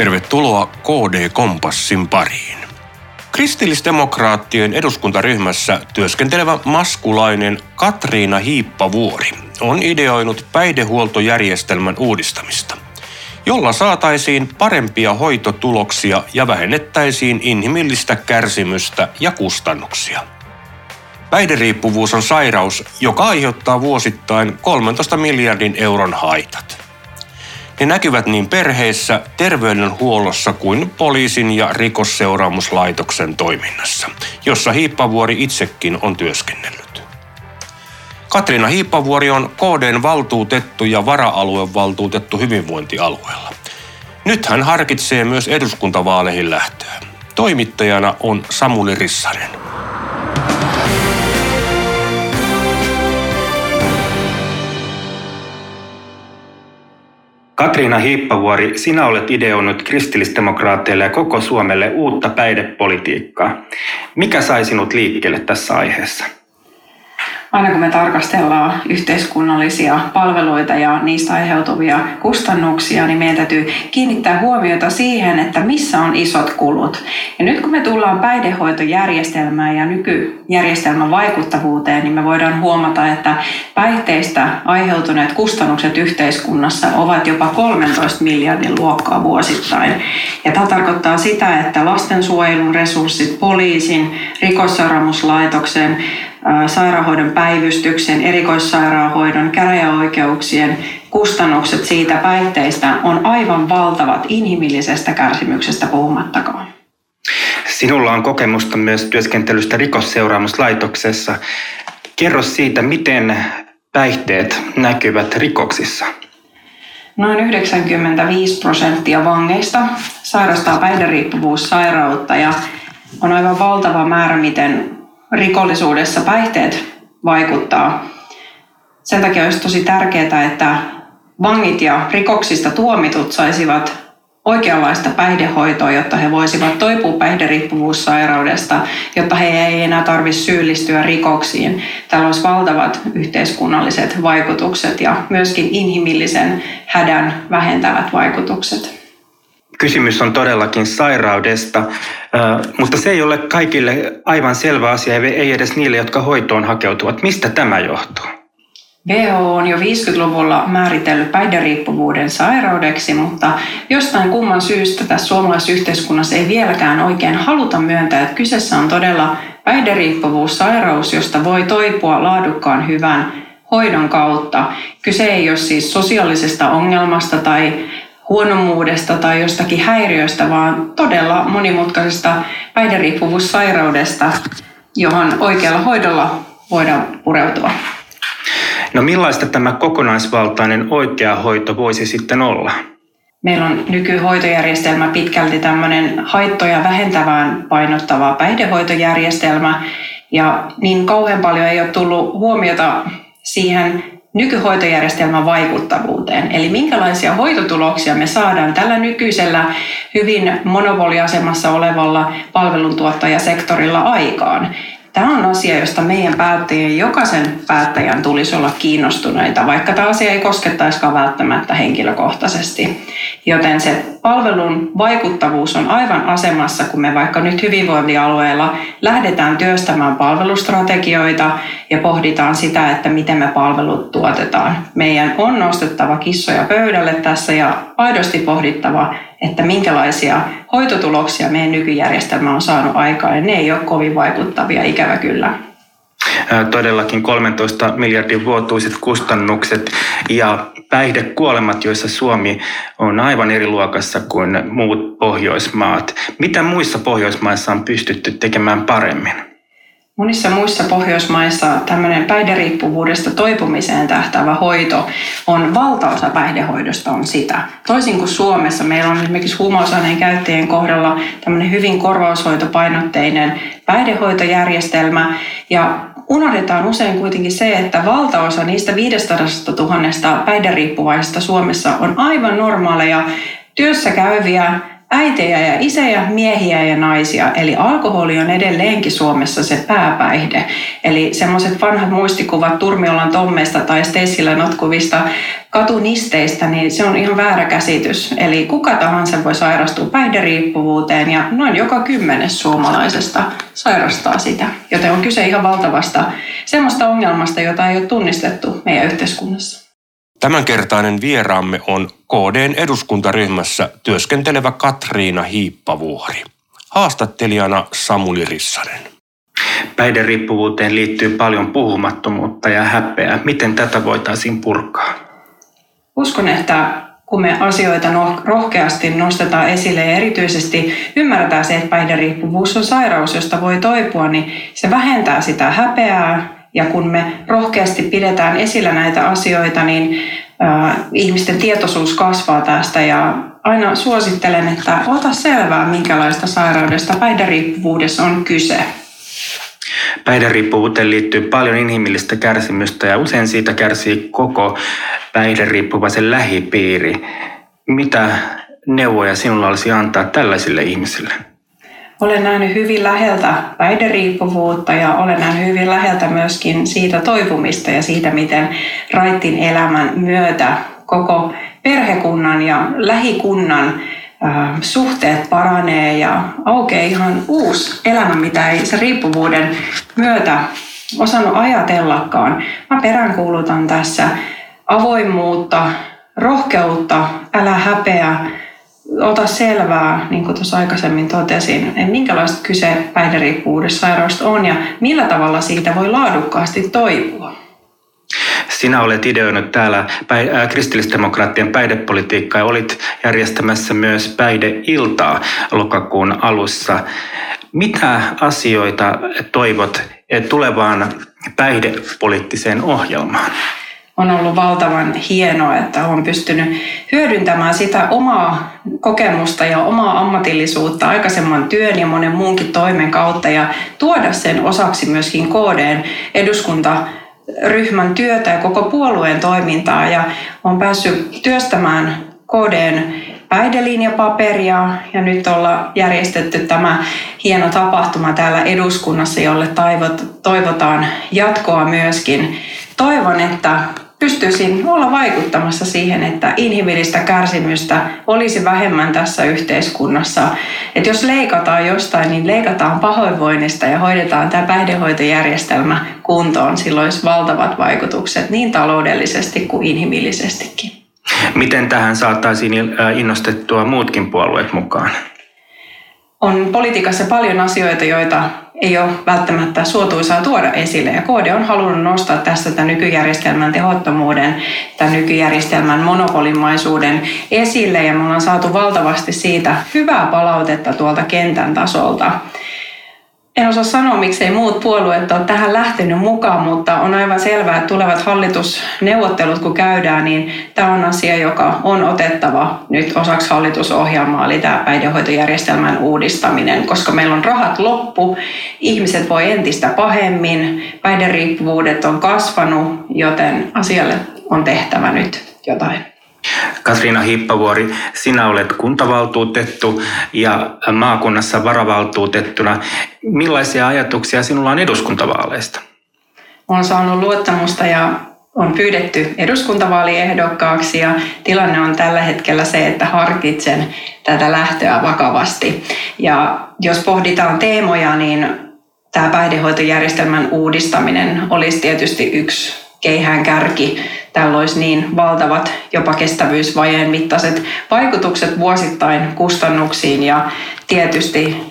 Tervetuloa KD-kompassin pariin. Kristillisdemokraattien eduskuntaryhmässä työskentelevä maskulainen Katriina Hiippavuori on ideoinut päihdehuoltojärjestelmän uudistamista, jolla saataisiin parempia hoitotuloksia ja vähennettäisiin inhimillistä kärsimystä ja kustannuksia. Päihderiippuvuus on sairaus, joka aiheuttaa vuosittain 13 miljardin euron haitat. Ne näkyvät niin perheissä, terveydenhuollossa kuin poliisin ja rikosseuraamuslaitoksen toiminnassa, jossa Hiippavuori itsekin on työskennellyt. Katriina Hiippavuori on KDn valtuutettu ja vara-aluevaltuutettu hyvinvointialueella. Nyt hän harkitsee myös eduskuntavaaleihin lähtöä. Toimittajana on Samuli Rissanen. Katriina Hiippavuori, sinä olet ideoinut kristillisdemokraatteille ja koko Suomelle uutta päihdepolitiikkaa. Mikä sai sinut liikkeelle tässä aiheessa? Aina kun me tarkastellaan yhteiskunnallisia palveluita ja niistä aiheutuvia kustannuksia, niin meidän täytyy kiinnittää huomiota siihen, että missä on isot kulut. Ja nyt kun me tullaan päihdehoitojärjestelmään ja nykyjärjestelmän vaikuttavuuteen, niin me voidaan huomata, että päihteistä aiheutuneet kustannukset yhteiskunnassa ovat jopa 13 miljardin luokkaa vuosittain. Ja tämä tarkoittaa sitä, että lastensuojelun resurssit, poliisin, rikosseuraamuslaitoksen, sairaanhoidon päivystyksen, erikoissairaanhoidon, käräjäoikeuksien kustannukset siitä päihteistä on aivan valtavat inhimillisestä kärsimyksestä puhumattakaan. Sinulla on kokemusta myös työskentelystä rikosseuraamuslaitoksessa. Kerro siitä, miten päihteet näkyvät rikoksissa. Noin 95 prosenttia vangeista sairastaa päihderiippuvuussairautta ja on aivan valtava määrä, miten rikollisuudessa päihteet vaikuttaa. Sen takia olisi tosi tärkeää, että vangit ja rikoksista tuomitut saisivat oikeanlaista päihdehoitoa, jotta he voisivat toipua päihderiippuvuussairaudesta, jotta he ei enää tarvitse syyllistyä rikoksiin. Tällä olisi valtavat yhteiskunnalliset vaikutukset ja myöskin inhimillisen hädän vähentävät vaikutukset. Kysymys on todellakin sairaudesta, mutta se ei ole kaikille aivan selvä asia, ei edes niille, jotka hoitoon hakeutuvat. Mistä tämä johtuu? WHO on jo 50-luvulla määritellyt päihderiippuvuuden sairaudeksi, mutta jostain kumman syystä tässä suomalaisessa yhteiskunnassa ei vieläkään oikein haluta myöntää, että kyseessä on todella päihderiippuvuussairaus, josta voi toipua laadukkaan hyvän hoidon kautta. Kyse ei ole siis sosiaalisesta ongelmasta tai huonommuudesta tai jostakin häiriöstä, vaan todella monimutkaisesta päihderiippuvuussairaudesta, johon oikealla hoidolla voidaan pureutua. No millaista tämä kokonaisvaltainen oikea hoito voisi sitten olla? Meillä on nykyhoitojärjestelmä pitkälti tämmöinen haittoja vähentävään painottava päihdehoitojärjestelmä. Ja niin kauhean paljon ei ole tullut huomiota siihen nykyhoitojärjestelmän vaikuttavuuteen. Eli minkälaisia hoitotuloksia me saadaan tällä nykyisellä hyvin monopoliasemassa olevalla palveluntuottajasektorilla aikaan. Tämä on asia, josta meidän päättäjien, jokaisen päättäjän tulisi olla kiinnostuneita, vaikka tämä asia ei koskettaisikaan välttämättä henkilökohtaisesti. Joten se palvelun vaikuttavuus on aivan asemassa, kun me vaikka nyt hyvinvointialueella lähdetään työstämään palvelustrategioita ja pohditaan sitä, että miten me palvelut tuotetaan. Meidän on nostettava kissoja pöydälle tässä ja aidosti pohdittava, että minkälaisia hoitotuloksia meidän nykyjärjestelmä on saanut aikaan. Ja ne ei ole kovin vaikuttavia, ikävä kyllä. Todellakin 13 miljardin vuotuiset kustannukset ja päihdekuolemat, joissa Suomi on aivan eri luokassa kuin muut Pohjoismaat. Mitä muissa Pohjoismaissa on pystytty tekemään paremmin? Monissa muissa Pohjoismaissa tämmöinen päihderiippuvuudesta toipumiseen tähtävä hoito on valtaosa päihdehoidosta on sitä. Toisin kuin Suomessa meillä on esimerkiksi huumausaineen käyttäjien kohdalla tämmöinen hyvin korvaushoitopainotteinen päihdehoitojärjestelmä ja unohdetaan usein kuitenkin se, että valtaosa niistä 500 000 päihderiippuvaisista Suomessa on aivan normaaleja työssä käyviä äitejä ja isejä, miehiä ja naisia. Eli alkoholi on edelleenkin Suomessa se pääpäihde. Eli semmoiset vanhat muistikuvat Turmiolan Tommeista tai Stacilla notkuvista katunisteistä, niin se on ihan väärä käsitys. Eli kuka tahansa voi sairastua päihderiippuvuuteen ja noin joka kymmenes suomalaisesta sairastaa sitä. Joten on kyse ihan valtavasta semmoista ongelmasta, jota ei ole tunnistettu meidän yhteiskunnassa. Tämänkertainen vieraamme on KDn eduskuntaryhmässä työskentelevä Katriina Hiippavuori. Haastattelijana Samuli Rissanen. Päihderiippuvuuteen liittyy paljon puhumattomuutta ja häpeää. Miten tätä voitaisiin purkaa? Uskon, että kun me asioita rohkeasti nostetaan esille ja erityisesti ymmärretään se, että päihderiippuvuus on sairaus, josta voi toipua, niin se vähentää sitä häpeää, ja kun me rohkeasti pidetään esillä näitä asioita, niin ihmisten tietoisuus kasvaa tästä ja aina suosittelen, että ota selvää, minkälaista sairaudesta päihderiippuvuudessa on kyse. Päihderiippuvuuteen liittyy paljon inhimillistä kärsimystä ja usein siitä kärsii koko päihderiippuvaisen lähipiiri. Mitä neuvoja sinulla olisi antaa tällaisille ihmisille? Olen nähnyt hyvin läheltä päihderiippuvuutta ja olen nähnyt hyvin läheltä myöskin siitä toipumista ja siitä, miten raittin elämän myötä koko perhekunnan ja lähikunnan suhteet paranee ja aukeaa ihan uusi elämä, mitä ei se riippuvuuden myötä osannut ajatellakaan. Mä peräänkuulutan tässä avoimuutta, rohkeutta, älä häpeä, ota selvää, niin kuin tuossa aikaisemmin totesin, että minkälaista kyse päihderiippuvuudessairaudesta on ja millä tavalla siitä voi laadukkaasti toipua. Sinä olet ideoinut täällä kristillisdemokraattien päihdepolitiikkaa ja olit järjestämässä myös päihdeiltaa lokakuun alussa. Mitä asioita toivot tulevaan päihdepoliittiseen ohjelmaan? On ollut valtavan hienoa, että olen pystynyt hyödyntämään sitä omaa kokemusta ja omaa ammatillisuutta aikaisemman työn ja monen muunkin toimen kautta ja tuoda sen osaksi myöskin KDn eduskuntaryhmän työtä ja koko puolueen toimintaa ja olen päässyt työstämään KDn päihdelinjapaperia ja nyt ollaan järjestetty tämä hieno tapahtuma täällä eduskunnassa, jolle toivotaan jatkoa myöskin. Toivon, että pystyisin olla vaikuttamassa siihen, että inhimillistä kärsimystä olisi vähemmän tässä yhteiskunnassa. Että jos leikataan jostain, niin leikataan pahoinvoinnista ja hoidetaan tämä päihdehoitojärjestelmä kuntoon. Sillä olisi valtavat vaikutukset niin taloudellisesti kuin inhimillisestikin. Miten tähän saataisiin innostettua muutkin puolueet mukaan? On politiikassa paljon asioita, joita ei ole välttämättä suotuisaa tuoda esille. Ja KD on halunnut nostaa tässä tämän nykyjärjestelmän tehottomuuden, tämän nykyjärjestelmän monopolimaisuuden esille. Ja me ollaan saatu valtavasti siitä hyvää palautetta tuolta kentän tasolta en osaa sanoa, miksei muut puolueet ole tähän lähtenyt mukaan, mutta on aivan selvää, että tulevat hallitusneuvottelut kun käydään, niin tämä on asia, joka on otettava nyt osaksi hallitusohjelmaa, eli tämä päihdehoitojärjestelmän uudistaminen, koska meillä on rahat loppu, ihmiset voi entistä pahemmin, päihderiippuvuudet on kasvanut, joten asialle on tehtävä nyt jotain. Katriina Hippavuori, sinä olet kuntavaltuutettu ja maakunnassa varavaltuutettuna. Millaisia ajatuksia sinulla on eduskuntavaaleista? Olen saanut luottamusta ja on pyydetty eduskuntavaaliehdokkaaksi ja tilanne on tällä hetkellä se, että harkitsen tätä lähtöä vakavasti. Ja jos pohditaan teemoja, niin tämä päihdehoitojärjestelmän uudistaminen olisi tietysti yksi keihään kärki. Tällä olisi niin valtavat, jopa kestävyysvajeen mittaiset vaikutukset vuosittain kustannuksiin ja tietysti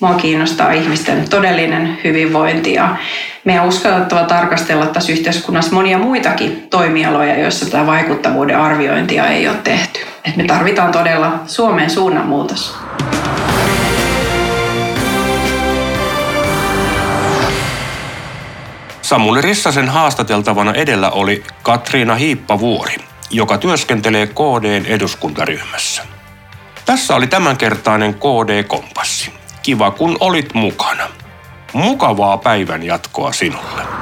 Mua kiinnostaa ihmisten todellinen hyvinvointi ja meidän on uskallettava tarkastella tässä yhteiskunnassa monia muitakin toimialoja, joissa tätä vaikuttavuuden arviointia ei ole tehty. Et me tarvitaan todella Suomen suunnanmuutos. Samuli Rissasen haastateltavana edellä oli Katriina Hiippavuori, joka työskentelee KDn eduskuntaryhmässä. Tässä oli tämänkertainen KD-kompassi. Kiva kun olit mukana. Mukavaa päivän jatkoa sinulle.